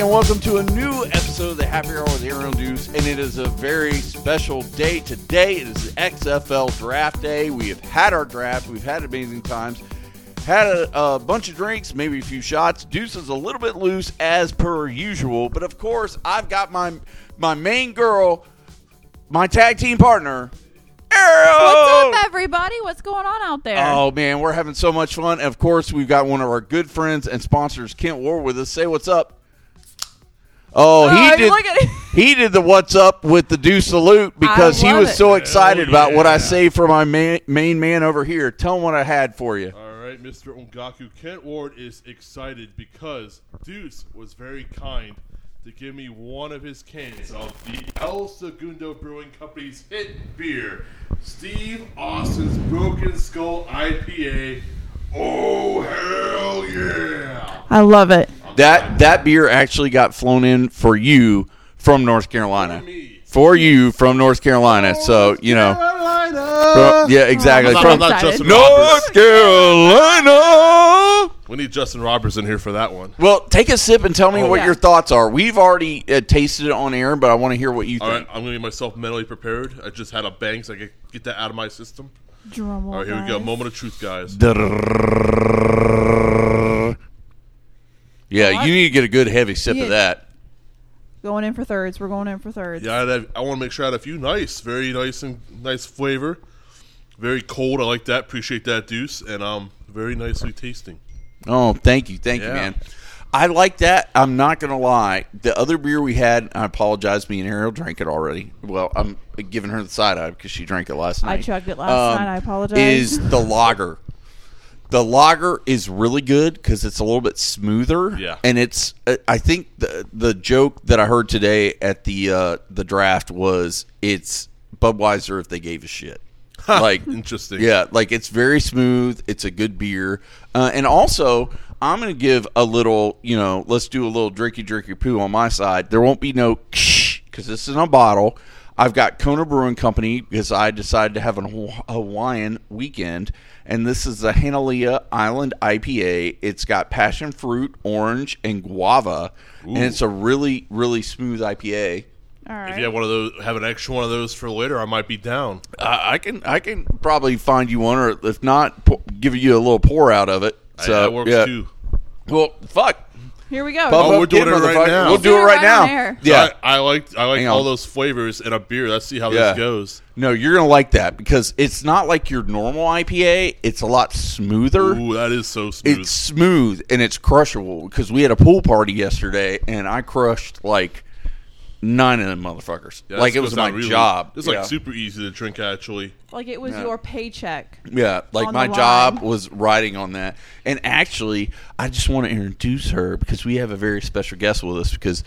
everybody, and welcome to a new episode of the Happy Hour with Ariel Deuce. And it is a very special day today. It is the XFL Draft Day. We have had our draft. We've had amazing times. Had a, a bunch of drinks, maybe a few shots. Deuce is a little bit loose as per usual, but of course, I've got my my main girl, my tag team partner. What's up, everybody? What's going on out there? Oh man, we're having so much fun. Of course, we've got one of our good friends and sponsors, Kent Ward, with us. Say what's up. Oh, Oh, he oh, did. look at- he did the what's up with the do salute because he was it. so excited Hell about what I yeah. say for my main, main man over here. Tell him what I had for you. All right, Mr. Ongaku. Kent Ward is excited because Deuce was very kind to give me one of his cans of the El Segundo Brewing Company's hit beer, Steve Austin's Broken Skull IPA. Oh, hell yeah! I love it. That that beer actually got flown in for you from North Carolina. For you from North Carolina. So you know. Carolina! From- yeah, exactly. I'm not, From I'm not. Justin North Roberts. Carolina. We need Justin Roberts in here for that one. Well, take a sip and tell me Oh. what Yeah. your thoughts are. We've already uh, tasted it on air, but I want to hear what you All right, think. I'm going to get myself mentally prepared. I just had a bang, so I get, get that out of my system. Drum All right, here we go. Moment of truth, guys. Yeah, What? you need to get a good heavy sip Yeah. of that. Going in for thirds. We're going in for thirds. Yeah, I, had, I want to make sure I had a few nice, very nice and nice flavor. Very cold. I like that. Appreciate that, Deuce. And um, very nicely tasting. Oh, thank you, thank you, Yeah. man. I like that. I'm not gonna lie. The other beer we had, I apologize. Me and Ariel drank it already. Well, I'm giving her the side eye because she drank it last night. I chugged it last Um, night. I apologize. Is the lager? The lager is really good because it's a little bit smoother. Yeah. and it's. I think the the joke that I heard today at the uh, the draft was it's Budweiser if they gave a shit. Like Interesting. yeah, like it's very smooth. It's a good beer, uh, and also I'm going to give a little. You know, let's do a little drinky drinky poo on my side. There won't be no shh because this is in a bottle. I've got Kona Brewing Company because I decided to have a Hawaiian weekend, and this is the Hanalei Island IPA. It's got passion fruit, orange, and guava, and it's a really really smooth IPA. All right. If you have one of those, have an extra one of those for later, I might be down. Uh, I can I can probably find you one, or if not, po- give you a little pour out of it. I- that works yeah. too. Well, fuck. Here we go. Pump Oh, up we're doing it right now. We'll do it right now. on. Yeah. So I, I like I like Hang all on. those flavors in a beer. Let's see how Yeah. this goes. No, you're gonna like that because it's not like your normal IPA. It's a lot smoother. Ooh, that is so smooth. It's smooth and it's crushable because we had a pool party yesterday and I crushed like nine of them motherfuckers. Yeah, like it was my really- job. It's yeah. like super easy to drink. Actually, Like it was Yeah. your paycheck. Yeah, like my job was riding on that. And actually, I just want to introduce her because we have a very special guest with us because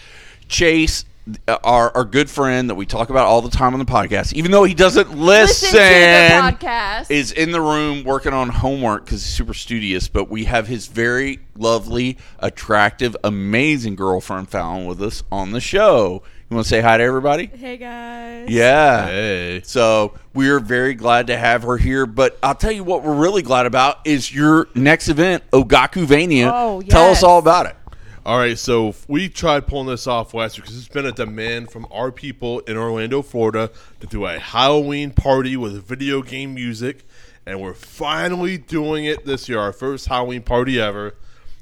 Chase uh, our, our good friend that we talk about all the time on the podcast, even though he doesn't listen, Listen to the podcast. is in the room working on homework because he's super studious. But we have his very lovely, attractive, amazing girlfriend Fallon with us on the show. You want to say hi to everybody? hey guys. Yeah. hey, So we are very glad to have her here. But I'll tell you what we're really glad about is your next event, Ongakuvania. Oh, Tell us all about it. All right, so we tried pulling this off last year because it's been a demand from our people in Orlando, Florida, to do a Halloween party with video game music, and we're finally doing it this year. Our first Halloween party ever,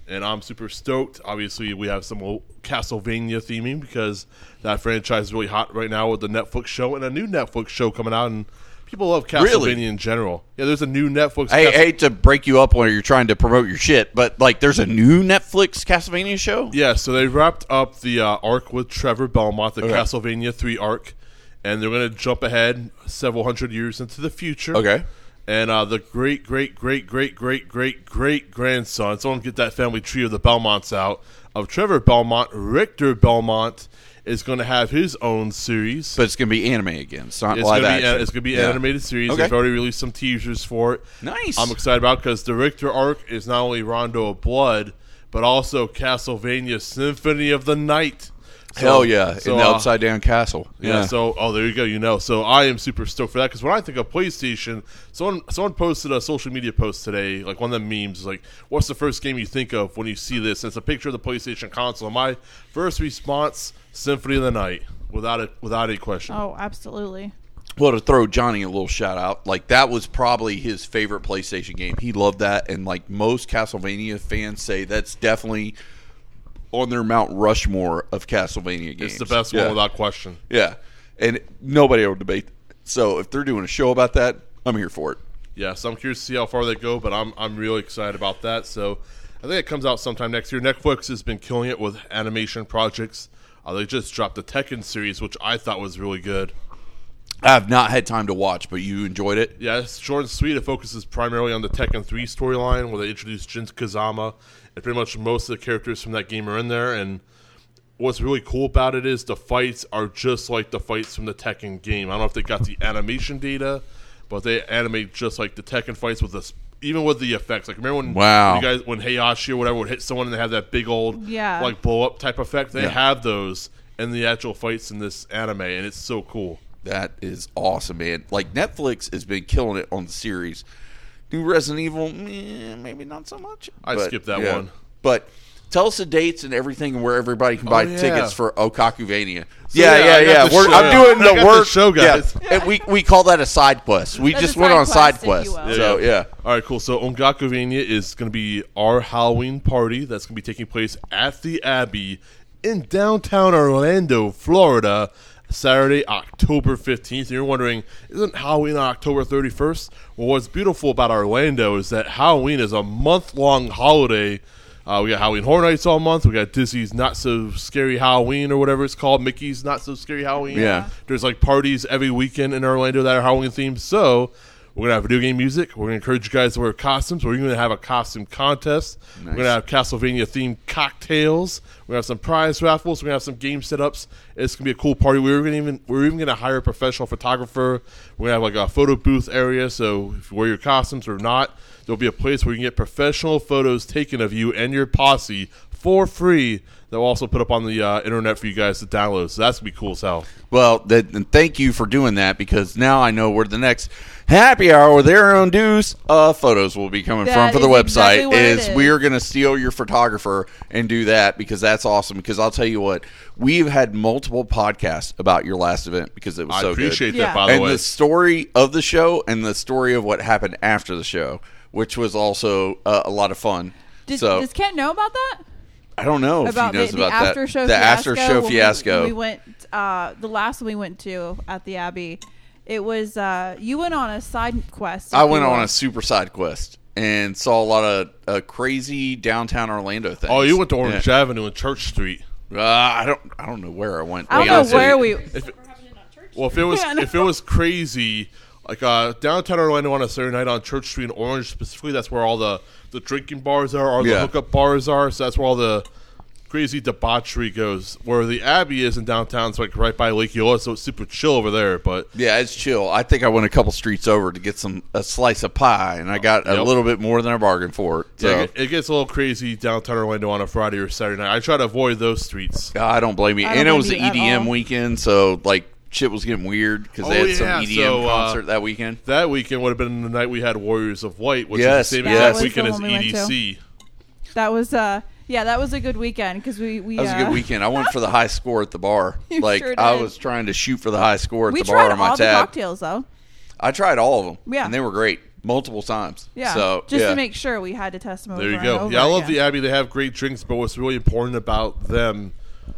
and I'm super stoked. Obviously, we have some old Castlevania theming because that franchise is really hot right now with the Netflix show and a new Netflix show coming out, and people love Castlevania Really? in general. Yeah, there's a new Netflix. I Cas- hate to break you up when you're trying to promote your shit, but like, there's a new Netflix Castlevania show. Yeah, so they wrapped up the uh, arc with Trevor Belmont, the Okay. Castlevania 3 arc, and they're going to jump ahead several hundred years into the future. Okay. And uh, the great, great, great, great, great, great, great grandson, So, I'll get that family tree of the Belmonts out, of Trevor Belmont, Richter Belmont, is going to have his own series. But it's gonna be anime again. It's not It's live gonna be it's gonna be Yeah. animated series. Okay. They've already released some teasers for it. Nice. I'm excited about because the Richter arc is not only Rondo of Blood, but also Castlevania Symphony of the Night. So- Hell yeah, so, in the uh, upside down castle. yeah. So, oh, there you go. You know, so I am super stoked for that because when I think of PlayStation, someone someone posted a social media post today, like one of the memes, like, "What's the first game you think of when you see this?" And it's a picture of the PlayStation console. And my first response: Symphony of the Night, without it, without any question. Oh, absolutely. Well, to throw Johnny a little shout out, like that was probably his favorite PlayStation game. He loved that, and like most Castlevania fans say, that's definitely on their Mount Rushmore of Castlevania games. it's the best yeah. one without question. Yeah, and nobody will debate. So if they're doing a show about that, I'm here for it. Yeah, so I'm curious to see how far they go, but I'm I'm really excited about that. So I think it comes out sometime next year. Netflix has been killing it with animation projects. Uh, they just dropped the Tekken series, which I thought was really good. I have not had time to watch, but you enjoyed it. Yeah, it's short and sweet. It focuses primarily on the Tekken 3 storyline, where they introduce Jin Kazama, and pretty much most of the characters from that game are in there. And what's really cool about it is the fights are just like the fights from the Tekken game. I don't know if they got the animation data, but they animate just like the Tekken fights with this. Even with the effects, like remember when Wow. you guys when Heihachi or whatever would hit someone and they have that big old Yeah. like blow up type effect. They Yeah. have those in the actual fights in this anime, and it's so cool. That is awesome, man. Like Netflix has been killing it on the series. New Resident Evil, eh, maybe not so much. I'd But, skip that yeah. one. But tell us the dates and everything and where everybody can buy Oh, yeah. tickets for Ongakuvania. yeah, yeah, yeah, yeah. We're, I'm doing I the got the work. show, guys. Yeah. And we we call that a side quest. We That's just went on a side quest, if quest. you will. So yeah. All right, cool. So Ongakuvania is going to be our Halloween party that's going to be taking place at the Abbey in downtown Orlando, Florida, Saturday, October 15th. And you're wondering, isn't Halloween on October 31st? Well, what's beautiful about Orlando is that Halloween is a month long holiday. Uh, we got Halloween Horror Nights all month. We got Disney's Not So Scary Halloween or whatever it's called, Mickey's Not So Scary Halloween. Yeah. There's like parties every weekend in Orlando that are Halloween themed. So we're gonna have video game music. We're gonna encourage you guys to wear costumes. We're gonna have a costume contest. We're gonna have Castlevania themed cocktails. We're gonna have some prize raffles. We're gonna have some game setups. It's gonna be a cool party. We're gonna even we're even gonna hire a professional photographer. We're gonna have like a photo booth area. So if you wear your costumes or not, there'll be a place where you can get professional photos taken of you and your posse for free. They'll also put up on the uh, internet for you guys to download. So that's gonna be cool as hell. Well, that, and thank you for doing that because now I know where the next happy hour with own Deuce uh, photos will be coming from for the is website. exactly what it is is. we are going to steal your photographer and do that because that's awesome. Because I'll tell you what, we've had multiple podcasts about your last event because it was I so appreciate good. Yeah. By the and way, the story of the show and the story of what happened after the show, which was also uh, a lot of fun. Did, so does Kent know about that? I don't know if about he knows the, the after that. show the fiasco. after show when we- fiasco. We, went uh, the last one we went to at the Abbey. It was uh, you went on a side quest. I went on will. a super side quest and saw a lot of uh, crazy downtown Orlando things. oh, you went to Orange Yeah. Avenue and Church Street. Uh, I don't. I don't know where I went. I don't to know honest with where you. we. Well, if it was Yeah, I if it was crazy, like uh, downtown Orlando on a Saturday night on Church Street in Orange specifically, that's where all the the drinking bars are, or the Yeah. hookup bars are. So that's where all the crazy debauchery goes. Where the Abbey is in downtown, it's like right by Lake Eola, so it's super chill over there. But Yeah, it's chill. I think I went a couple streets over to get some a slice of pie, and I got a Yep. little bit more than I bargained for. So yeah, it, it gets a little crazy downtown Orlando on a Friday or Saturday night. I try to avoid those streets. I don't blame you. I And don't it was the blame you at EDM all. weekend, so like shit was getting weird because Oh, they had yeah, some EDM so, uh, concert that weekend. That weekend would have been the night we had Warriors of White, which Yes, is the same That exact was weekend the as one we went to. EDC. That was uh yeah that was a good weekend because we we That was uh, a good weekend. I went for the high score at the bar. You like sure I did. was trying to shoot for the high score at We the bar tried on my all the tab. cocktails though. I tried all of them. Yeah. and they were great multiple times. Yeah, so just yeah. to make sure we had to test them. There over you go. over Yeah, I love again. the Abbey. They have great drinks, but what's really important about them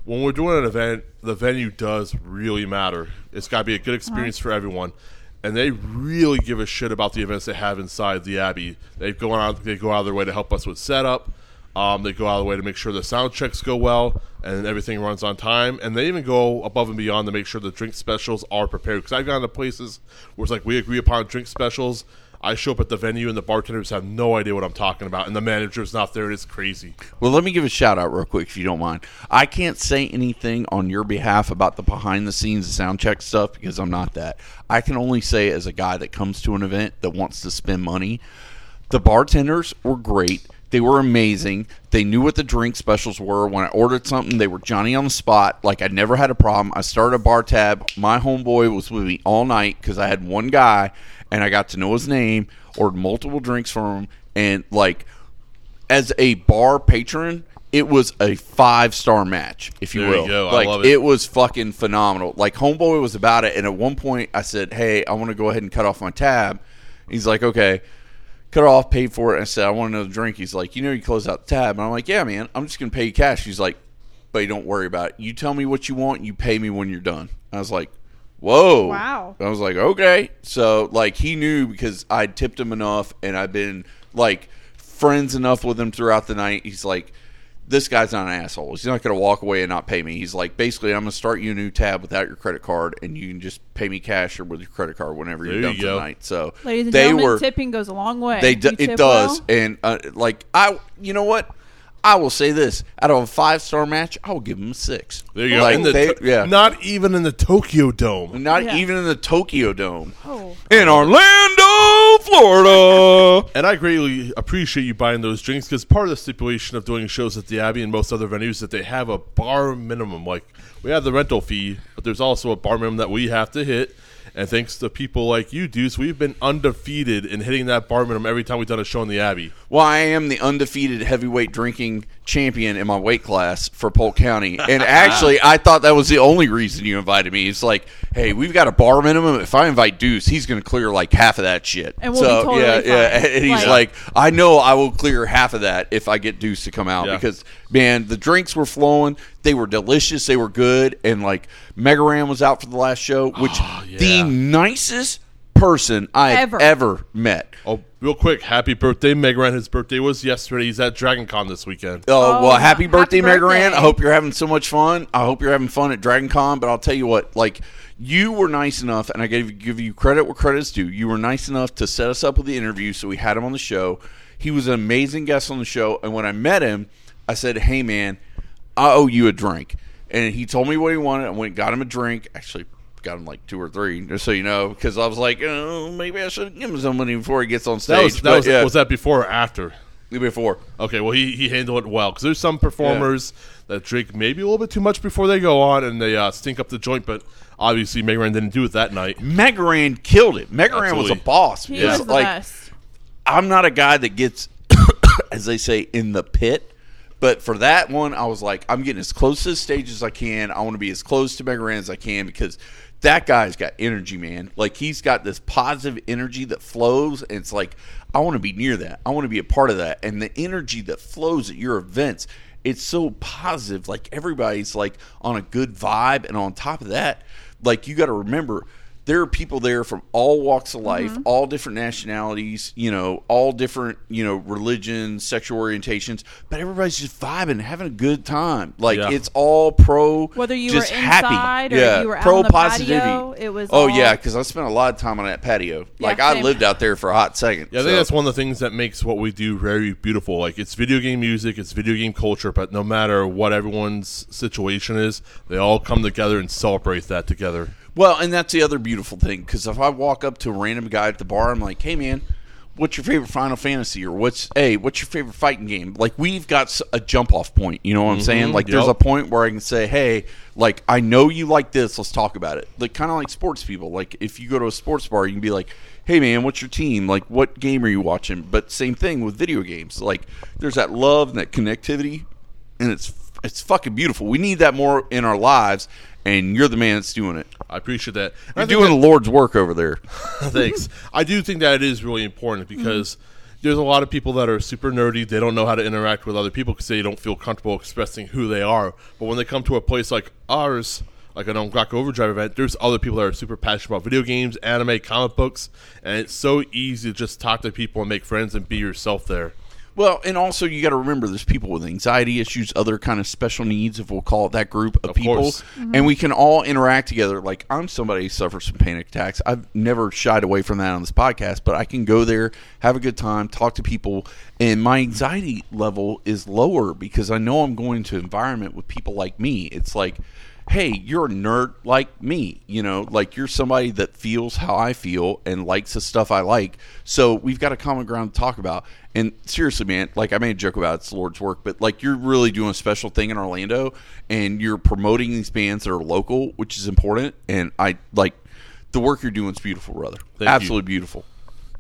when we're doing an event, the venue does really matter. It's got to be a good experience for everyone, and they really give a shit about the events they have inside the Abbey. They go out, they go out of their way to help us with setup. Um, they go out of the way to make sure the sound checks go well and everything runs on time. And they even go above and beyond to make sure the drink specials are prepared. Because I've gone to places where it's like we agree upon drink specials. I show up at the venue and the bartenders have no idea what I'm talking about, and the manager's not there, it's crazy. Well, let me give a shout out real quick if you don't mind. I can't say anything on your behalf about the behind the scenes sound check stuff because I'm not that. I can only say as a guy that comes to an event that wants to spend money. The bartenders were great. They were amazing. They knew what the drink specials were. When I ordered something, they were Johnny on the spot. Like I never had a problem. I started a bar tab. My homeboy was with me all night because I had one guy, and I got to know his name. Ordered multiple drinks from him, and like as a bar patron, it was a five star match, if you There you will. I Like love it. was fucking phenomenal. Like homeboy was about it, and at one point I said, "Hey, I want to go ahead and cut off my tab." He's like, "Okay." Cut off, paid for it. And I said, "I want another drink." He's like, "You know, you close out the tab." And I'm like, "Yeah, man. I'm just gonna pay you cash." He's like, "But you don't worry about it. You tell me what you want. You pay me when you're done." I was like, "Whoa!" Wow. I was like, "Okay." So like he knew because I tipped him enough, and I've been like friends enough with him throughout the night. He's like, this guy's not an asshole. He's not going to walk away and not pay me. He's like, basically, I'm going to start you a new tab without your credit card, and you can just pay me cash or with your credit card whenever There you're you done for go. the night. So Ladies and they gentlemen, were tipping goes a long way. they do, You it tip does, well? and uh, like I, you know what? I will say this: out of a five star match, I will give him a six. There you go. Like, In the they- to- yeah, not, Not even in the Tokyo Dome. Yeah. even in the Tokyo Dome Oh. in Orlando, Florida. And I greatly appreciate you buying those drinks because part of the stipulation of doing shows at the Abbey and most other venues is that they have a bar minimum. Like we have the rental fee, but there's also a bar minimum that we have to hit. And thanks to people like you, Deuce, we've been undefeated in hitting that bar minimum every time we've done a show in the Abbey. Well, I am the undefeated heavyweight drinking champion in my weight class for Polk County. And actually, I thought that was the only reason you invited me. It's like, hey, we've got a bar minimum. If I invite Deuce, he's going to clear like half of that shit. And we'll so, be totally yeah, yeah. And he's Like- like, I know I will clear half of that if I get Deuce to come out Yeah. because, man, the drinks were flowing. They were delicious. They were good. And like, Megaran was out for the last show, which oh, yeah. the nicest person I Ever. ever met. Oh, real quick, happy birthday, Megaran. His birthday was yesterday. He's at Dragon Con this weekend. Oh, Oh, well, happy happy birthday, Megaran. birthday. I hope you're having so much fun. I hope you're having fun at Dragon Con. But I'll tell you what, like, you were nice enough, and I gave give you credit where credit's due. You were nice enough to set us up with the interview, so we had him on the show. He was an amazing guest on the show, and when I met him, I said, "Hey, man, I owe you a drink." And he told me what he wanted. I went and got him a drink. Actually, got him like two or three, just so you know, because I was like, oh, maybe I should give him some money before he gets on stage. That was, that But, was, yeah, was that before or after? before. Okay, well, he, he handled it well because there's some performers that drink maybe a little bit too much before they go on and they uh, stink up the joint, but obviously Megaran didn't do it that night. Megaran killed it. Megaran was a boss. He because, was the like best. I'm not a guy that gets, as they say, in the pit. But for that one, I was like, I'm getting as close to the stage as I can. I want to be as close to Megaran as I can because that guy's got energy, man. Like he's got this positive energy that flows, and it's like I want to be near that. I want to be a part of that. And the energy that flows at your events, it's so positive. Like everybody's like on a good vibe, and on top of that, like you got to remember there are people there from all walks of life, Mm-hmm. all different nationalities, you know, all different, you know, religions, sexual orientations, but everybody's just vibing, having a good time. Like Yeah. it's all pro, Whether you just were happy. or yeah, you were out pro on the positivity. patio, it was oh all- yeah, because I spent a lot of time on that patio. Yeah, like I lived out there for a hot second. Yeah, I think so- that's one of the things that makes what we do very beautiful. Like it's video game music, it's video game culture, but no matter what everyone's situation is, they all come together and celebrate that together. Well, and that's the other beautiful thing because if I walk up to a random guy at the bar, I'm like, "Hey, man, what's your favorite Final Fantasy?" or "What's hey, what's your favorite fighting game?" Like we've got a jump off point. You know what I'm mm-hmm. saying? Like there's a point where I can say, "Hey, like I know you like this. Let's talk about it." Like kind of like sports people. Like if you go to a sports bar, you can be like. Hey man, what's your team? Like, what game are you watching? But same thing with video games. Like, there's that love and that connectivity, and it's it's fucking beautiful. We need that more in our lives, and you're the man that's doing it. I appreciate that. And I You're think doing the Lord's work over there. Thanks. I do think that it is really important because there's a lot of people that are super nerdy. They don't know how to interact with other people because they don't feel comfortable expressing who they are. But when they come to a place like ours, like an Ongaku Overdrive event, there's other people that are super passionate about video games, anime, comic books, and it's so easy to just talk to people and make friends and be yourself there. Well, and also you got to remember there's people with anxiety issues, other kind of special needs, if we'll call it that group of, Of people, course. and we can all interact together. Like I'm somebody who suffers from panic attacks. I've never shied away from that on this podcast, but I can go there, have a good time, talk to people, and my anxiety level is lower because I know I'm going to environment with people like me. It's like hey, you're a nerd like me. You know, like you're somebody that feels how I feel and likes the stuff I like. So we've got a common ground to talk about. And seriously, man, like I made a joke about it's Lord's work, but like you're really doing a special thing in Orlando and you're promoting these bands that are local, which is important. And I like the work you're doing is beautiful, brother. Thank you. Absolutely beautiful.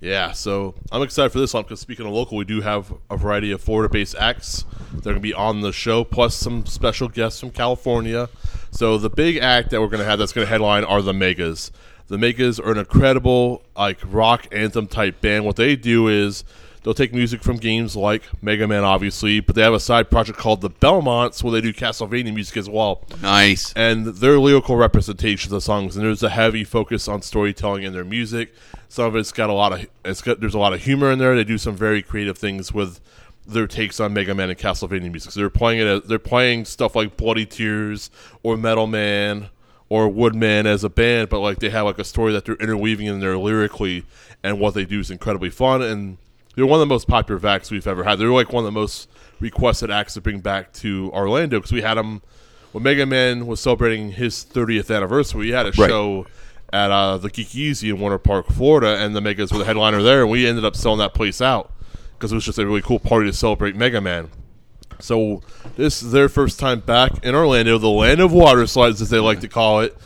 Yeah, so I'm excited for this one because speaking of local, we do have a variety of Florida-based acts. They're going to be on the show, plus some special guests from California. So the big act that we're going to have that's going to headline are the Megas. The Megas are an incredible like rock anthem type band. What they do is they'll take music from games like Mega Man, obviously, but they have a side project called the Belmonts where they do Castlevania music as well Nice. and they're lyrical representations of songs and there's a heavy focus on storytelling in their music some of it's got a lot of it's got there's a lot of humor in there they do some very creative things with their takes on Mega Man and Castlevania music. So they're playing it as, they're playing stuff like Bloody Tears or Metal Man or Woodman as a band but like they have like a story that they're interweaving in there lyrically and what they do is incredibly fun and they're one of the most popular acts we've ever had. They're like one of the most requested acts to bring back to Orlando because we had them when Mega Man was celebrating his 30th anniversary, we had a Right. show at uh, the Geek Easy in Winter Park, Florida, and the Megas were the headliner there, and we ended up selling that place out because it was just a really cool party to celebrate Mega Man. So this is their first time back in Orlando, the land of water slides, as they like to call it,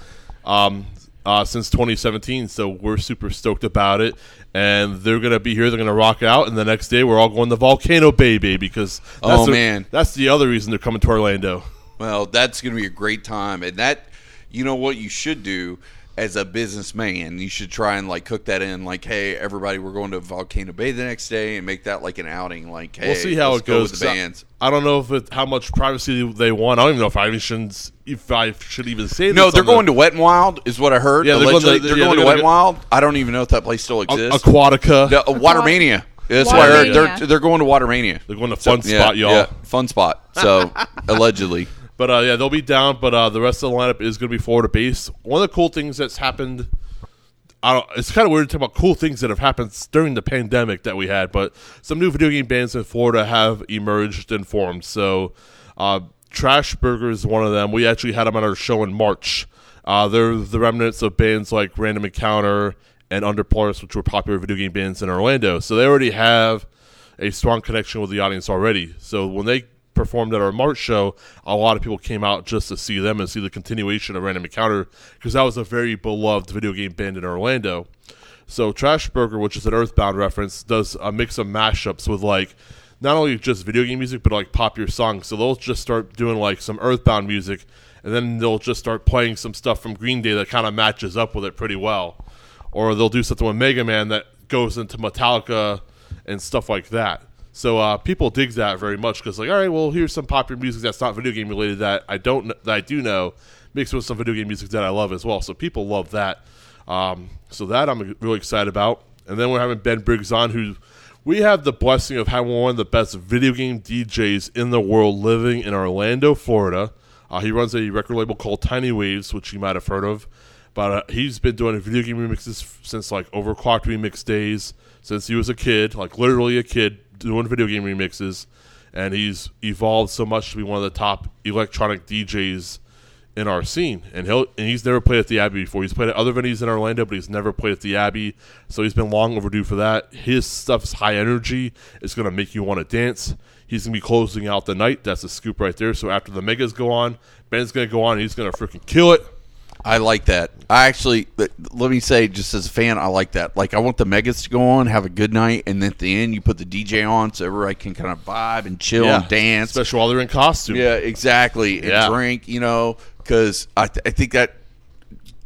um, uh, since 2017. So we're super stoked about it, and they're gonna be here. They're gonna rock out, and the next day we're all going to Volcano Bay, baby, because that's Oh, the- man. that's the other reason they're coming to Orlando. Well, that's going to be a great time, and that, you know, what you should do as a businessman, you should try and like cook that in, like, hey, everybody, we're going to Volcano Bay the next day, and make that like an outing. Like, hey, We'll see how let's it go goes. with the 'cause I- bands. I, don't know if it, how much privacy they want. I don't even know if I even should, if I should even say. No, this they're on the- going to Wet and Wild, is what I heard. Yeah, they're going Allegedly, to- they're yeah, going they're to Wet gonna and Wild. I don't even know if that place still exists. Aquatica. No, uh, Watermania. That's what I heard. Watermania. They're they're going to Watermania. They're going to Fun Yeah, Spot, y'all. yeah, fun spot. So allegedly, But uh, yeah, they'll be down. But uh, the rest of the lineup is going to be Florida based. One of the cool things that's happened. I don't, it's kind of weird to talk about cool things that have happened during the pandemic that we had, but some new video game bands in Florida have emerged and formed. So, uh, Trash Burger is one of them. We actually had them on our show in March. Uh, they're the remnants of bands like Random Encounter and Underpolaris, which were popular video game bands in Orlando. So they already have a strong connection with the audience already. So when they performed at our March show, a lot of people came out just to see them and see the continuation of Random Encounter because that was a very beloved video game band in Orlando. So Trash Burger, which is an Earthbound reference, does a mix of mashups with like not only just video game music but like popular songs. So they'll just start doing like some Earthbound music, and then they'll just start playing some stuff from Green Day that kind of matches up with it pretty well. Or they'll do something with Mega Man that goes into Metallica and stuff like that. So uh, people dig that very much because like, all right, well, here's some popular music that's not video game related that I don't that I do know mixed with some video game music that I love as well. So people love that. Um, so that I'm really excited about. And then we're having Ben Briggs on, who we have the blessing of having one of the best video game DJs in the world living in Orlando, Florida. Uh, he runs a record label called Tiny Waves, which you might have heard of. But uh, he's been doing video game remixes since like Overclocked remix days, since he was a kid, like literally a kid doing video game remixes. And he's evolved so much to be one of the top electronic DJs in our scene, and he'll and he's never played at the Abbey before. He's played at other venues in Orlando, but he's never played at the Abbey, so he's been long overdue for that. His stuff's high energy; it's gonna make you want to dance. He's gonna be closing out the night. That's a scoop right there. So after the megas go on, Ben's gonna go on. and He's gonna freaking kill it. I like that. I actually let me say, just as a fan, I like that. Like, I want the megas to go on, have a good night, and then at the end, you put the DJ on so everybody can kind of vibe and chill and dance. especially while they're in costume. Yeah, exactly. And Yeah. drink, you know, because I, th- I think that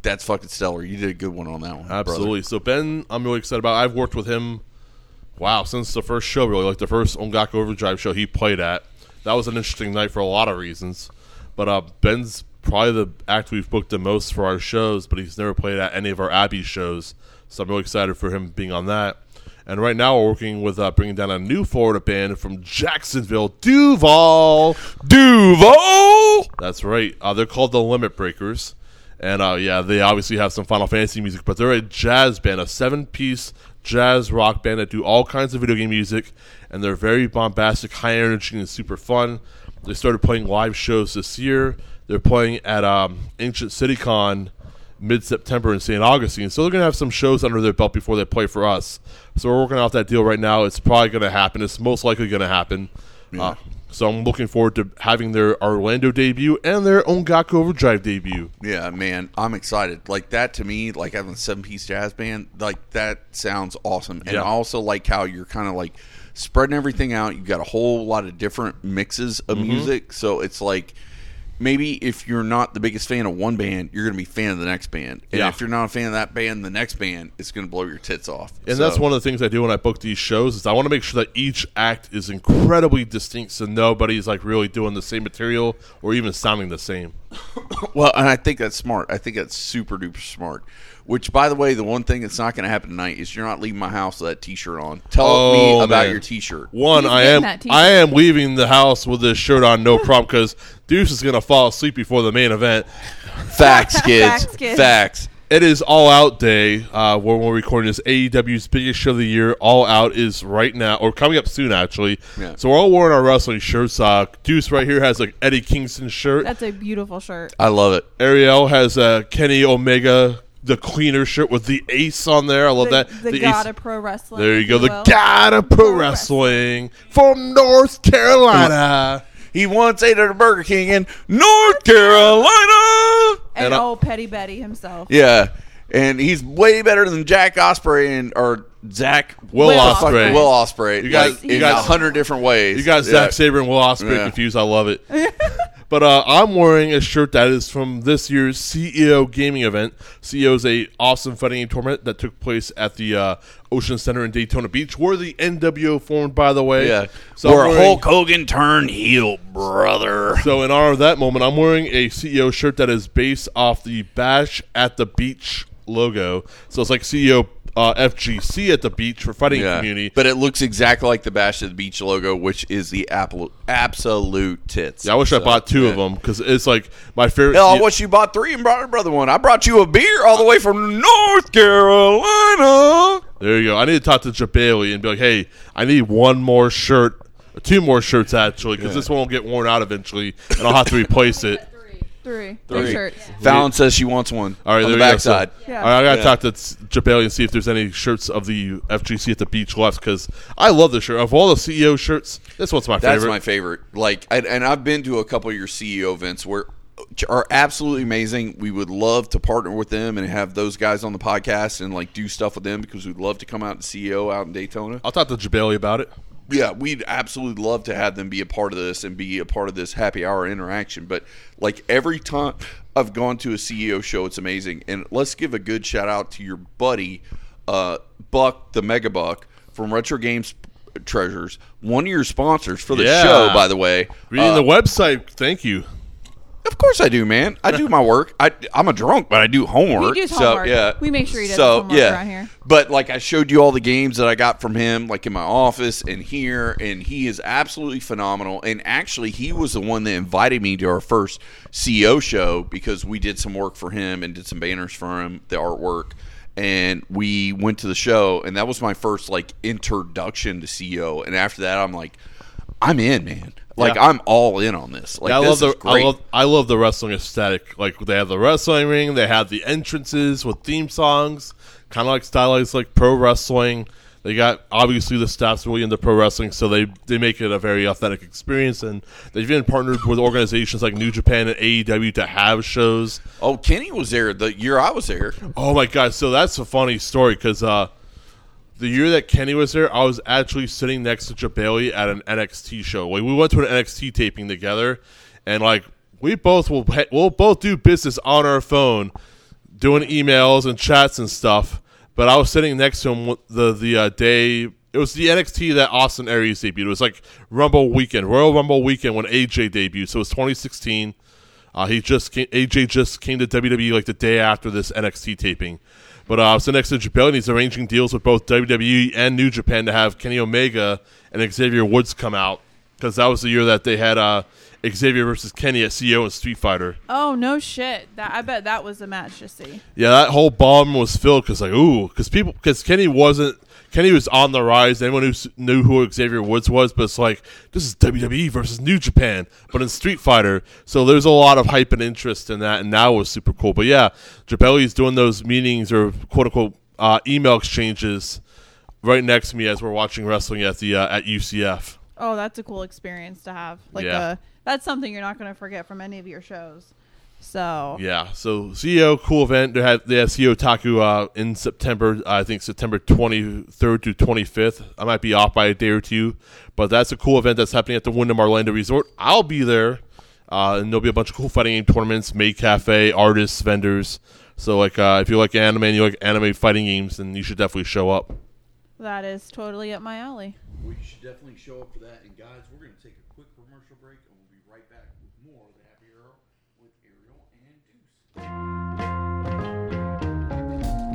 that's fucking stellar. You did a good one on that one. brother. Absolutely. So Ben, I'm really excited about. I've worked with him. Wow, since the first show, really, like the first Ongaku Overdrive show he played at. That was an interesting night for a lot of reasons. But uh, Ben's probably the act we've booked the most for our shows, but he's never played at any of our Abbey shows. So I'm really excited for him being on that. And right now we're working with uh, bringing down a new Florida band from Jacksonville, Duval. Duval. That's right. Uh, they're called the Limit Breakers. And uh, yeah, they obviously have some Final Fantasy music, but they're a jazz band, a seven piece jazz rock band that do all kinds of video game music. And they're very bombastic, high energy, and super fun. They started playing live shows this year. They're playing at um, Ancient CityCon mid September in St. Augustine. So they're going to have some shows under their belt before they play for us. So we're working out that deal right now. It's probably going to happen. It's most likely going to happen. Uh, so I'm looking forward to having their Orlando debut and their Ongaku Overdrive debut. Yeah, man, I'm excited. Like that to me, like having a seven piece jazz band, like that sounds awesome. And Yeah. I also like how you're kind of like spreading everything out. You've got a whole lot of different mixes of Mm-hmm. music, so it's like maybe if you're not the biggest fan of one band, you're going to be a fan of the next band. And Yeah. if you're not a fan of that band, the next band is going to blow your tits off. And that's one of the things I do when I book these shows is I want to make sure that each act is incredibly distinct, so nobody's like really doing the same material or even sounding the same. Well, and I think that's smart. I think that's super duper smart. Which, by the way, the one thing that's not going to happen tonight is you're not leaving my house with that T-shirt on. Tell Oh, me about man. your T-shirt. One, He's I am. I am leaving the house with this shirt on, no problem, because Deuce is gonna fall asleep before the main event. Facts, kids. Facts, kids. Facts. It is All Out Day. Uh, when we're recording this, AEW's biggest show of the year. All Out is right now, or coming up soon, actually. Yeah. So we're all wearing our wrestling shirts. Uh, Deuce right here has like Eddie Kingston shirt. That's a beautiful shirt. I love it. Ariel has a Kenny Omega, the cleaner shirt with the ace on there. I love the, that. The, ace- god of pro wrestling. There you go, the will. god of pro wrestling from North Carolina. He once ate at a Burger King in North Carolina. And, and I- oh, Petty Betty himself. Yeah, and he's way better than Jack Ospreay and or Zach Will Will Osprey. Ospreay. Will Ospreay. You guys- like, you in guys- a hundred different ways. You got Yeah. Zack Sabre and Will Ospreay Yeah. confused. I love it. but uh, I'm wearing a shirt that is from this year's CEO gaming event. CEO is a awesome fighting game tournament that took place at the uh, Ocean Center in Daytona Beach, where the NWO formed, by the way. Yeah, So I'm where wearing- Hulk Hogan turned heel, brother. So in honor of that moment, I'm wearing a CEO shirt that is based off the Bash at the Beach logo. So it's like CEO uh, FGC at the beach for fighting Yeah, community. but it looks exactly like the Bash at the Beach logo, which is the absolute absolute tits. yeah, I wish I bought two yeah. of them because it's like my favorite. Hell, I wish you bought three and brought brother one. I brought you a beer all the way from North Carolina. There you go. I need to talk to Jebailey and be like, hey, I need one more shirt, two more shirts actually, because Yeah. this one will get worn out eventually, and I'll have to replace it. Three. Three. Three shirts. Fallon says she wants one. All right, on there the you go. So- backside. Yeah. All right, I gotta Yeah. talk to Jebailey and see if there's any shirts of the FGC at the beach left because I love this shirt. Of all the CEO shirts, this one's my favorite. That's favorite. my favorite. Like, I, and I've been to a couple of your CEO events where are absolutely amazing. We would love to partner with them and have those guys on the podcast and like do stuff with them because we'd love to come out to CEO out in Daytona. I'll talk to Jebailey about it. Yeah, we'd absolutely love to have them be a part of this and be a part of this happy hour interaction. But like every time I've gone to a CEO show, it's amazing. And let's give a good shout out to your buddy, uh, Buck the Mega Buck from Retro Games Treasures, one of your sponsors for the Yeah. show, by the way. Reading Uh, the website, thank you. Of course I do, man. I do my work. I, I'm a drunk, but I do homework. He does so, homework. yeah. We make sure he does so, homework yeah. around here. But like I showed you all the games that I got from him, like in my office and here, and he is absolutely phenomenal. And actually, he was the one that invited me to our first CEO show because we did some work for him and did some banners for him, the artwork. And we went to the show, and that was my first like introduction to CEO. And after that, I'm like, I'm in, man. Like Yeah. I'm all in on this. Like Yeah, I this love the I love I love the wrestling aesthetic. Like they have the wrestling ring, they have the entrances with theme songs, kind of like stylized like pro wrestling. They got obviously the staff's really into pro wrestling, so they they make it a very authentic experience. And they've even partnered with organizations like New Japan and AEW to have shows. Oh, Kenny was there the year I was there. Oh my god! So that's a funny story because uh, the year that Kenny was there, I was actually sitting next to Jebailey at an NXT show. Like we went to an NXT taping together, and like we both will we'll both do business on our phone, doing emails and chats and stuff. But I was sitting next to him the the uh, day. It was the NXT that Austin Aries debuted. It was like Rumble weekend, Royal Rumble weekend when AJ debuted. So it was 2016. Uh, he just came, AJ just came to WWE like the day after this NXT taping. But uh, I was sitting next to Japan, and he's arranging deals with both WWE and New Japan to have Kenny Omega and Xavier Woods come out because that was the year that they had uh, Xavier versus Kenny at CEO and Street Fighter. Oh no shit! That I bet that was a match to see. Yeah, that whole bomb was filled because like ooh, because people because Kenny wasn't Kenny was on the rise. Anyone who knew who Xavier Woods was, but it's like this is WWE versus New Japan, but in Street Fighter. So there's a lot of hype and interest in that, and now was super cool. But yeah, Jebailey's doing those meetings or quote unquote uh, email exchanges right next to me as we're watching wrestling at the uh, at UCF. Oh, that's a cool experience to have. Like, Yeah. uh, that's something you're not going to forget from any of your shows. So Yeah, so CEO cool event. They had they had CEO Taku uh, in September. I think September twenty third to twenty fifth. I might be off by a day or two, but that's a cool event that's happening at the Wyndham Orlando Resort. I'll be there, uh, and there'll be a bunch of cool fighting game tournaments, maid cafe, artists, vendors. So like uh, if you like anime and you like anime fighting games, then you should definitely show up. that is totally up my alley. We should definitely show up for that. And guys, we're going to take a quick commercial break, and we'll be right back with more of the Happy Hour with Ariel and Deuce.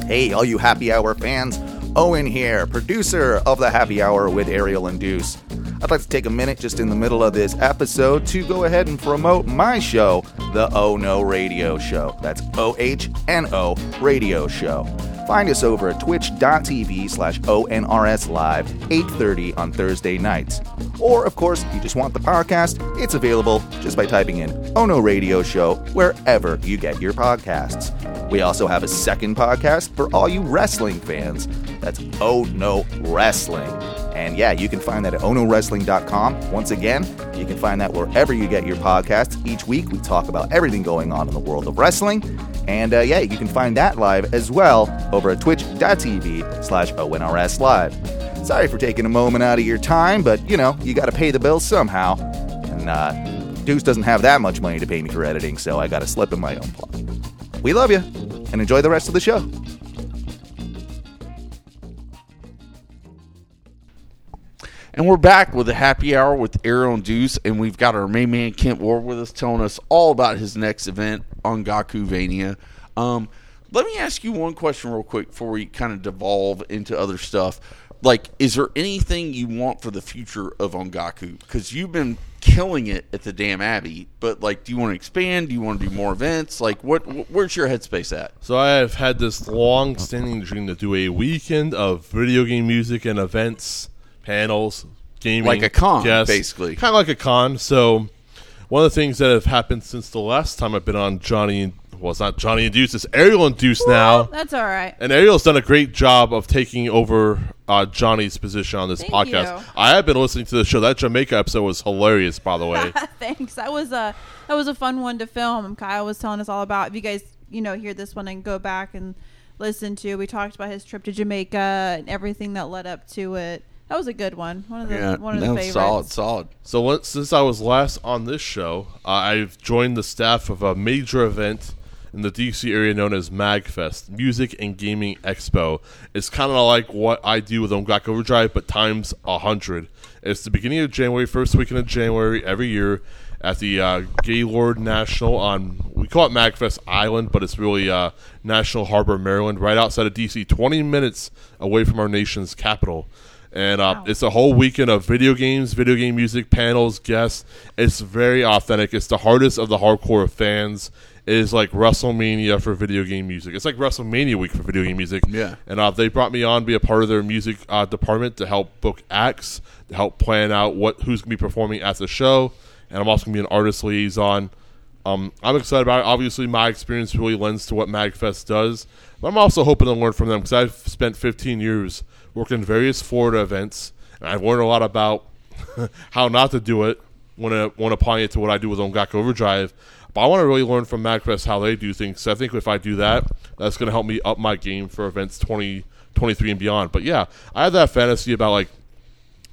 Hey, all you happy hour fans. Owen here, producer of the Happy Hour with Ariel and Deuce. I'd like to take a minute just in the middle of this episode to go ahead and promote my show, the Oh No Radio Show. That's O H N O Radio Show. Find us over at twitch.tv slash ONRS Live, 8.30 on Thursday nights. Or, of course, if you just want the podcast, it's available just by typing in Oh No Radio Show wherever you get your podcasts. We also have a second podcast for all you wrestling fans. That's Oh No Wrestling. And yeah, you can find that at onowrestling.com. Once again, you can find that wherever you get your podcasts. Each week, we talk about everything going on in the world of wrestling. And uh, yeah, you can find that live as well over at twitch.tv slash ONRS Live. Sorry for taking a moment out of your time, but you know, you got to pay the bills somehow. And uh, Deuce doesn't have that much money to pay me for editing, so I got to slip in my own plug. We love you, and enjoy the rest of the show. And we're back with a happy hour with and Deuce, and we've got our main man Kent Ward with us, telling us all about his next event Ongakuvania. Um, let me ask you one question real quick before we kind of devolve into other stuff. Like, is there anything you want for the future of Ongaku? Because you've been killing it at the damn Abbey, but like, do you want to expand? Do you want to do more events? Like, what? Where's your headspace at? So I have had this long-standing dream to do a weekend of video game music and events, panels, gaming, Like a con, guests. basically. kind of like a con. So one of the things that have happened since the last time I've been on Johnny, and well, it's not Johnny and Deuce, it's Ariel and Deuce now. That's all right. And Ariel's done a great job of taking over uh, Johnny's position on this Thank podcast. you. I have been listening to the show. That Jamaica episode was hilarious, by the way. Thanks. That was a that was a fun one to film. Kyle was telling us all about. If you guys you know hear this one and go back and listen to, we talked about his trip to Jamaica and everything that led up to it. That was a good one. One of the one of the favorites. solid, solid. So once, since I was last on this show, uh, I've joined the staff of a major event in the DC area known as MagFest, Music and Gaming Expo. It's kind of like what I do with Ongaku Overdrive, but times a hundred. It's the beginning of January, first weekend of January every year at the uh, Gaylord National on we call it MagFest Island, but it's really uh, National Harbor, Maryland, right outside of DC, 20 minutes away from our nation's capital and uh, Wow. it's a whole weekend of video games, video game music, panels, guests. It's very authentic. It's the hardest of the hardcore fans. It is like WrestleMania for video game music. It's like WrestleMania week for video game music. Yeah. And uh, they brought me on to be a part of their music uh, department to help book acts, to help plan out what who's going to be performing at the show, and I'm also going to be an artist liaison. Um, I'm excited about it. Obviously, my experience really lends to what MagFest does, but I'm also hoping to learn from them because I've spent 15 years working in various Florida events, and I've learned a lot about how not to do it when uh, when applying it to what I do with Ongaku Overdrive. But I want to really learn from MagFest how they do things. So I think if I do that, that's going to help me up my game for events 2023 and beyond. But yeah, I have that fantasy about like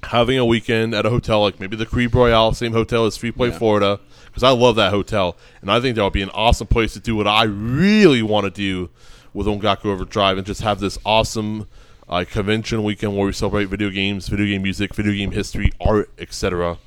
having a weekend at a hotel, like maybe the Caribe Royale, same hotel as Freeplay, Yeah. Florida, because I love that hotel, and I think that would be an awesome place to do what I really want to do with Ongaku Overdrive, and just have this awesome uh, convention weekend where we celebrate video games, video game music, video game history, art, etc.,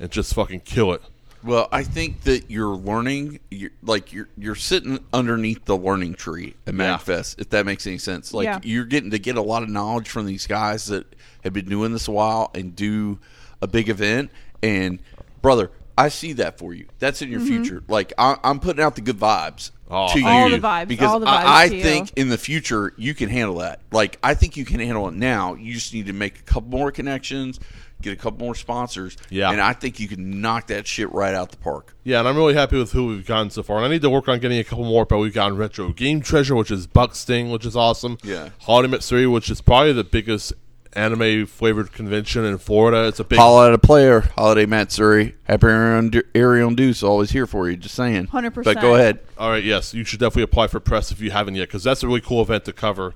and just fucking kill it. Well, I think that you're learning, you're, like you're you're sitting underneath the learning tree at Yeah. If that makes any sense. Like Yeah. you're getting to get a lot of knowledge from these guys that have been doing this a while and do a big event, And brother, I see that for you. That's in your mm-hmm. future. Like I, I'm putting out the good vibes Oh, to you. All the vibes, because all the I, vibes I to you. think in the future you can handle that. Like I think you can handle it now. You just need to make a couple more connections, get a couple more sponsors. Yeah. and I think you can knock that shit right out the park. Yeah, and I'm really happy with who we've gotten so far. And I need to work on getting a couple more, but we've gotten Retro Game Treasure, which is Buck Sting, which is awesome. Yeah. Holiday Matsuri, which is probably the biggest anime flavored convention in Florida. It's a big Holla at a player, Holiday Matsuri, Happy Ariel Ariel Deuce, always here for you. Just saying, 100%. But go ahead. All right, yes, you should definitely apply for press if you haven't yet, because that's a really cool event to cover.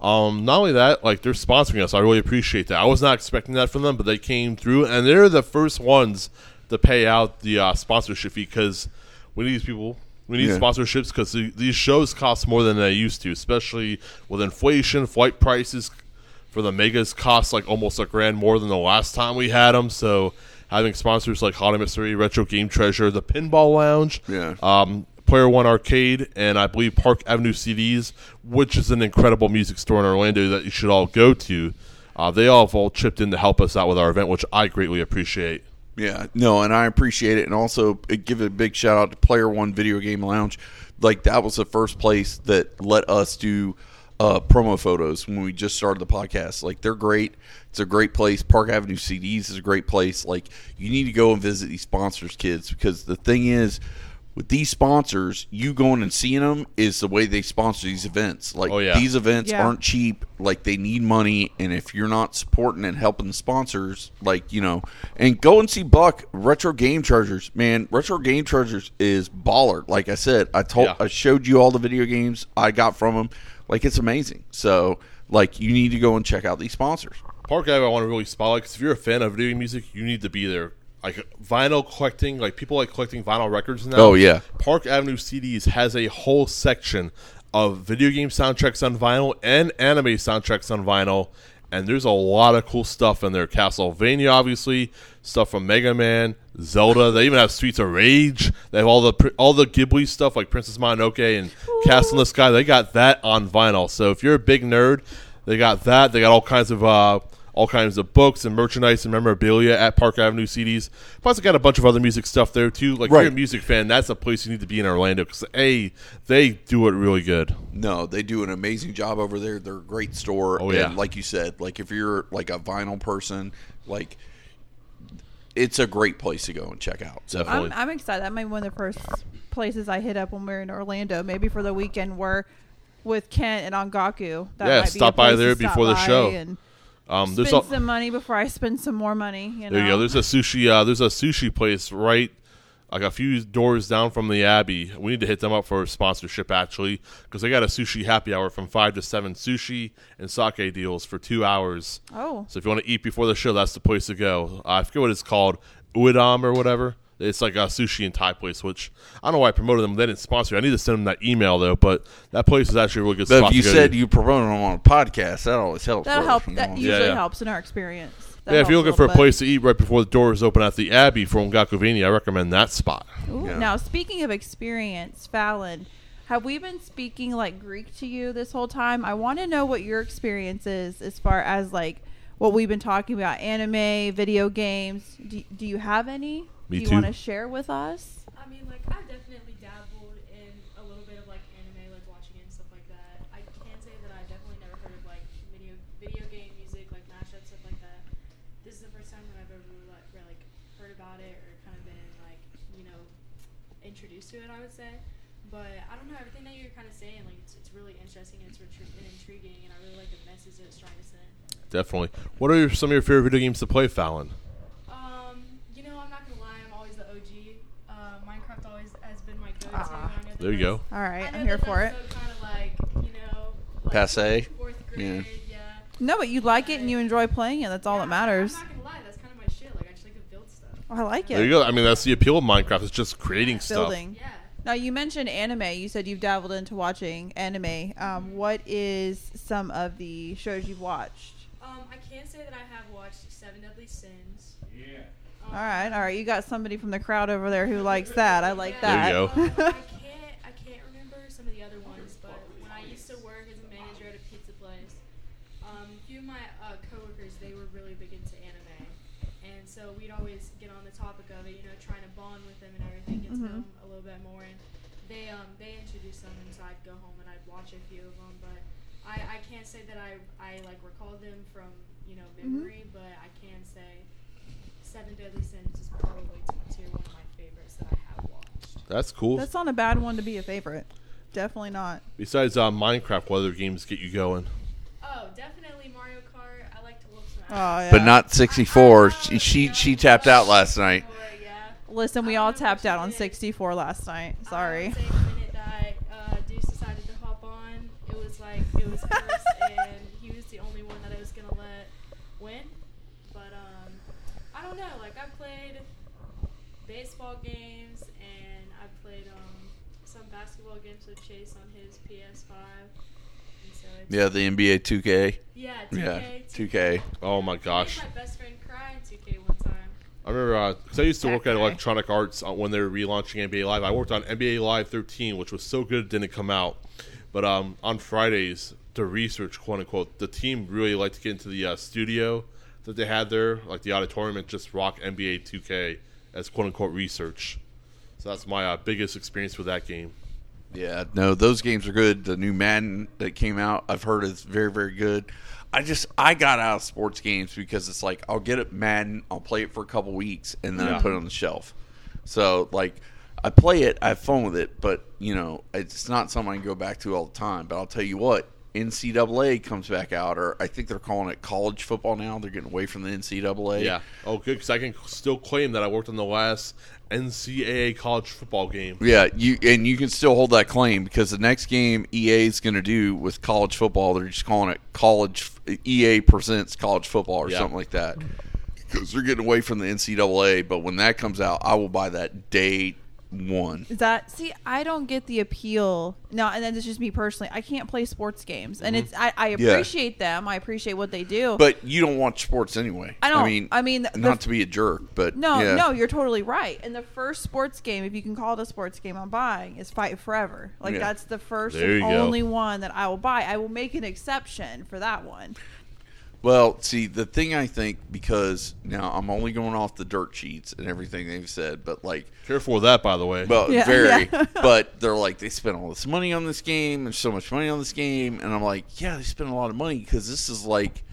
Um, not only that, like they're sponsoring us. I really appreciate that. I was not expecting that from them, but they came through, and they're the first ones to pay out the uh, sponsorship fee because we need these people. We need Yeah. sponsorships because these shows cost more than they used to, especially with inflation. Flight prices for the megas cost like almost a grand more than the last time we had them. So having sponsors like Hot Mystery, Retro Game Treasure, the Pinball Lounge, Yeah. um, Player One Arcade, and I believe Park Avenue CDs, which is an incredible music store in Orlando that you should all go to. Uh, they all have all chipped in to help us out with our event, which I greatly appreciate. Yeah, no, and I appreciate it, and also uh, give a big shout out to Player One Video Game Lounge. Like that was the first place that let us do uh, promo photos when we just started the podcast. Like they're great. It's a great place. Park Avenue CDs is a great place. Like you need to go and visit these sponsors, kids, because the thing is. With these sponsors, you going and seeing them is the way they sponsor these events. Like Oh, yeah. these events Yeah. aren't cheap. Like they need money, and if you're not supporting and helping the sponsors, like you know, and go and see Buck Retro Game Chargers, man. Retro Game Chargers is baller. Like I said, I told, Yeah. I showed you all the video games I got from them. Like it's amazing. So like you need to go and check out these sponsors. Park Avenue, I want to really spotlight because if you're a fan of video music, you need to be there. Like vinyl collecting, like people like collecting vinyl records now. Oh, yeah. Park Avenue CDs has a whole section of video game soundtracks on vinyl and anime soundtracks on vinyl, and there's a lot of cool stuff in there. Castlevania, obviously, stuff from Mega Man, Zelda. They even have Streets of Rage. They have all the all the Ghibli stuff like Princess Mononoke and Castle in the Sky. They got that on vinyl. So if you're a big nerd, they got that. They got all kinds of uh, all kinds of books and merchandise and memorabilia at Park Avenue CDs. Plus, they got a bunch of other music stuff there too. Like if you're a music fan, that's a place you need to be in Orlando because a they do it really good. No, they do an amazing job over there. They're a great store. Oh, yeah. And like you said, like if you're like a vinyl person, like it's a great place to go and check out. So Definitely. I'm, I'm excited. That might be one of the first places I hit up when we are in Orlando. Maybe for the weekend, we're with Kent and Ongaku. That Yeah, might be stop a by place to there stop before the show. And Um, there's spend a, some money before I spend some more money. You know? there you go. There's a sushi. Uh, there's a sushi place right like a few doors down from the Abbey. We need to hit them up for sponsorship actually because they got a sushi happy hour from five to seven sushi and sake deals for two hours. oh, So if you want to eat before the show, that's the place to go. Uh, I forget what it's called, Uedam or whatever. It's like a sushi and Thai place, which I don't know why I promoted them. They didn't sponsor. me. I need to send them that email though. But that place is actually a really good But spot. if you to said to. you promoted them on a podcast, that always helps. that'll help. That usually yeah. helps in our experience. That yeah, if you're helps a looking for a bit. place to eat right before the doors open at the Abbey for Ongakuvania, I recommend that spot. Ooh, Yeah. Now, speaking of experience, Fallon, have we been speaking like Greek to you this whole time? I want to know what your experience is as far as like what we've been talking about anime, video games. Do, do you have any? Me do you too. want to share with us? I mean, like I've definitely dabbled in a little bit of like anime, like watching it and stuff like that. I can say that I definitely never heard of like video video game music, like mashups, stuff like that. This is the first time that I've ever like, really, like heard about it or kind of been like you know introduced to it. I would say, but I don't know everything that you're kind of saying. Like it's, it's really interesting and it's retri- and intriguing, and I really like the message that it's trying to send. Definitely. What are your, some of your favorite video games to play, Fallon? Um, you know, I'm not gonna lie, I'm always the OG. Uh, Minecraft always has been my go-to. Ah. I know that There you go. All right, I know I'm here for it. kind of like you know, like Passe? Grade, yeah. No, but you like it and you enjoy playing it. That's all Yeah, that matters. I'm not gonna lie, that's kind of my shit. Like I just like to build stuff. I like it. There you go. I mean, that's the appeal of Minecraft. It's just creating stuff. Building. Yeah. Now you mentioned anime. You said you've dabbled into watching anime. Um, what is some of the shows you've watched? Um, I can say that I have watched Seven Deadly Sins. Yeah. All right, all right. You got somebody from the crowd over there who likes that. I like that. There you go. Um, I can't, I can't remember some of the other ones, but when I used to work as a manager at a pizza place, um, a few of my uh, coworkers they were really big into anime, and so we'd always get on the bond with them and everything, get to know Mhm. them a little bit more. And they um they introduced them, and so I'd go home and I'd watch a few of them. But I I can't say that I I like recalled them from you know memory, but I can say Seven Deadly Sins is probably top tier one of my favorites that I have watched. That's cool. That's not a bad one to be a favorite. Definitely not. Besides uh, Minecraft, what other games get you going? Oh, definitely Mario Kart. I like to whoop some Oh, yeah. But not 64. I- I She she, you she tapped out last night. Listen, we all tapped out on 64 last night. Sorry. would the minute that uh, Deuce decided to hop on, it was like it was cursed, and he was the only one that I was gonna let win. But um, I don't know. Like I played baseball games, and I played um some basketball games with Chase on his PS5. And so it's, Yeah, the NBA 2K. yeah, 2K, Yeah, 2K. Oh my I gosh. made my best friend cry in 2K one time. I remember because I used to work at guy. Electronic Arts uh, when they were relaunching NBA Live. I worked on NBA Live 13, which was so good it didn't come out. But um, on Fridays, to research, quote unquote, the team really liked to get into the uh, studio that they had there, like the auditorium, and just rock NBA 2K as quote unquote research. So that's my uh, biggest experience with that game. Yeah, no, those games are good. The new Madden that came out, I've heard is very, very good. I just I got out of sports games because it's like I'll get it Madden, I'll play it for a couple weeks, and then I put it on the shelf. So like I play it, I have fun with it, but you know it's not something I can go back to all the time. But I'll tell you what, NCAA comes back out, or I think they're calling it college football now. They're getting away from the NCAA. Yeah. Oh, good, because I can still claim that I worked on the last NCAA college football game. Yeah, you and you can still hold that claim because the next game EA is going to do with college football, they're just calling it college EA presents college football or Yeah. something like that. Because they're getting away from the NCAA, but when that comes out, I will buy that day one. Is that see? I don't get the appeal. No, and then it's just me personally. I can't play sports games, and it's mm-hmm. I, I Yeah. appreciate them. I appreciate what they do. But you don't watch sports anyway. I don't- I mean, I mean, the- not to be a jerk, but no, yeah. no, you're totally right. And the first sports game, if you can call it a sports game, I'm buying is Fight Forever. Like Yeah. that's the first and go. only one that I will buy. I will make an exception for that one. Well, see, the thing I think because now I'm only going off the dirt sheets and everything they've said, but like Careful with that, by the way. Well, Yeah, very. yeah. but they're like, they spent all this money on this game. There's so much money on this game. And I'm like, yeah, they spent a lot of money because this is like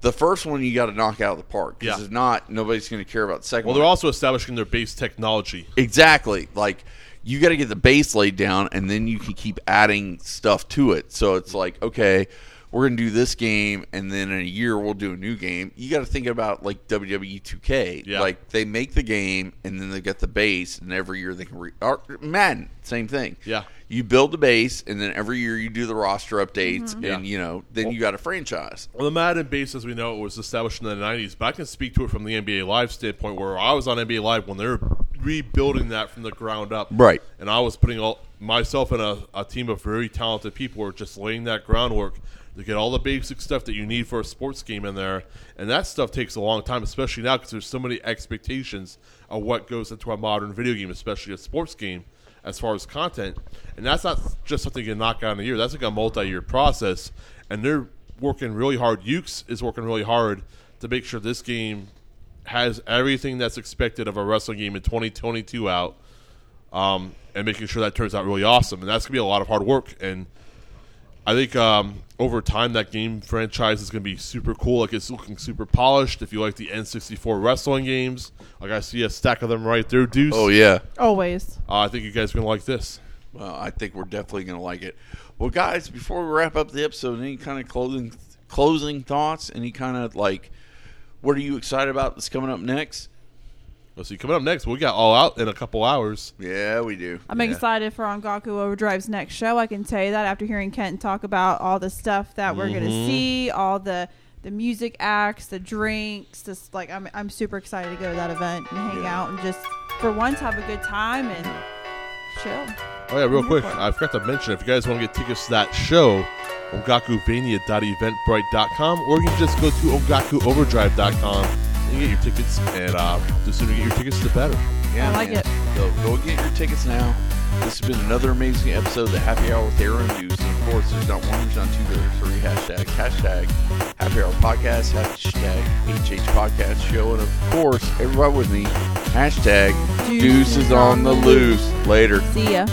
the first one you got to knock out of the park. Because Yeah. if not, nobody's going to care about the second well, one. they're also establishing their base technology. Exactly. Like you got to get the base laid down, and then you can keep adding stuff to it. So it's like, okay, we're gonna do this game, and then in a year we'll do a new game. You got to think about like WWE 2K. Yeah. Like they make the game, and then they get the base, and every year they can re- or Madden, same thing. Yeah. You build the base, and then every year you do the roster updates, Mm-hmm. Yeah. and you know, then you got a franchise. Well, the Madden base, as we know, it was established in the '90s, but I can speak to it from the NBA Live standpoint, where I was on NBA Live when they were rebuilding that from the ground up. Right. And I was putting all myself and a, a team of very talented people were just laying that groundwork to get all the basic stuff that you need for a sports game in there. And that stuff takes a long time, especially now because there's so many expectations of what goes into a modern video game, especially a sports game, as far as content. And that's not just something you knock out in a year. That's like a multi-year process. And they're working really hard. Yuke's is working really hard to make sure this game has everything that's expected of a wrestling game in 2022 out, um, and making sure that turns out really awesome. And that's gonna be a lot of hard work. And I think um, over time that game franchise is gonna be super cool. Like it's looking super polished. If you like the N64 wrestling games, like I see a stack of them right there, Deuce. Oh yeah. Always. Uh, I think you guys are gonna like this. Well, I think we're definitely going to like it. Well, guys, before we wrap up the episode, any kind of closing closing thoughts? Any kind of like, what are you excited about that's coming up next? Let's see. Coming up next, we got All Out in a couple hours. Yeah, we do. I'm Yeah. excited for Ongaku Overdrive's next show. I can tell you that after hearing Kent talk about all the stuff that we're going to mm-hmm. see, all the the music acts, the drinks, just like I'm I'm super excited to go to that event and hang Yeah. out and just for once have a good time and chill. Oh yeah, real I'm quick, here for it. I forgot to mention if you guys want to get tickets to that show, ongakuvania.eventbrite.com, or you can just go to ongakuoverdrive.com and get your tickets. And uh, the sooner you get your tickets, the better. Yeah, I like man. it. So go get your tickets now. This has been another amazing episode of the Happy Hour with Aaron Deuce. And of course, there's not one, there's not two, there's three hashtags. Hashtag Happy Hour Podcast, hashtag HH Podcast Show, and of course, everybody with me, hashtag Deuce Deuce is on the loose. Later. See ya.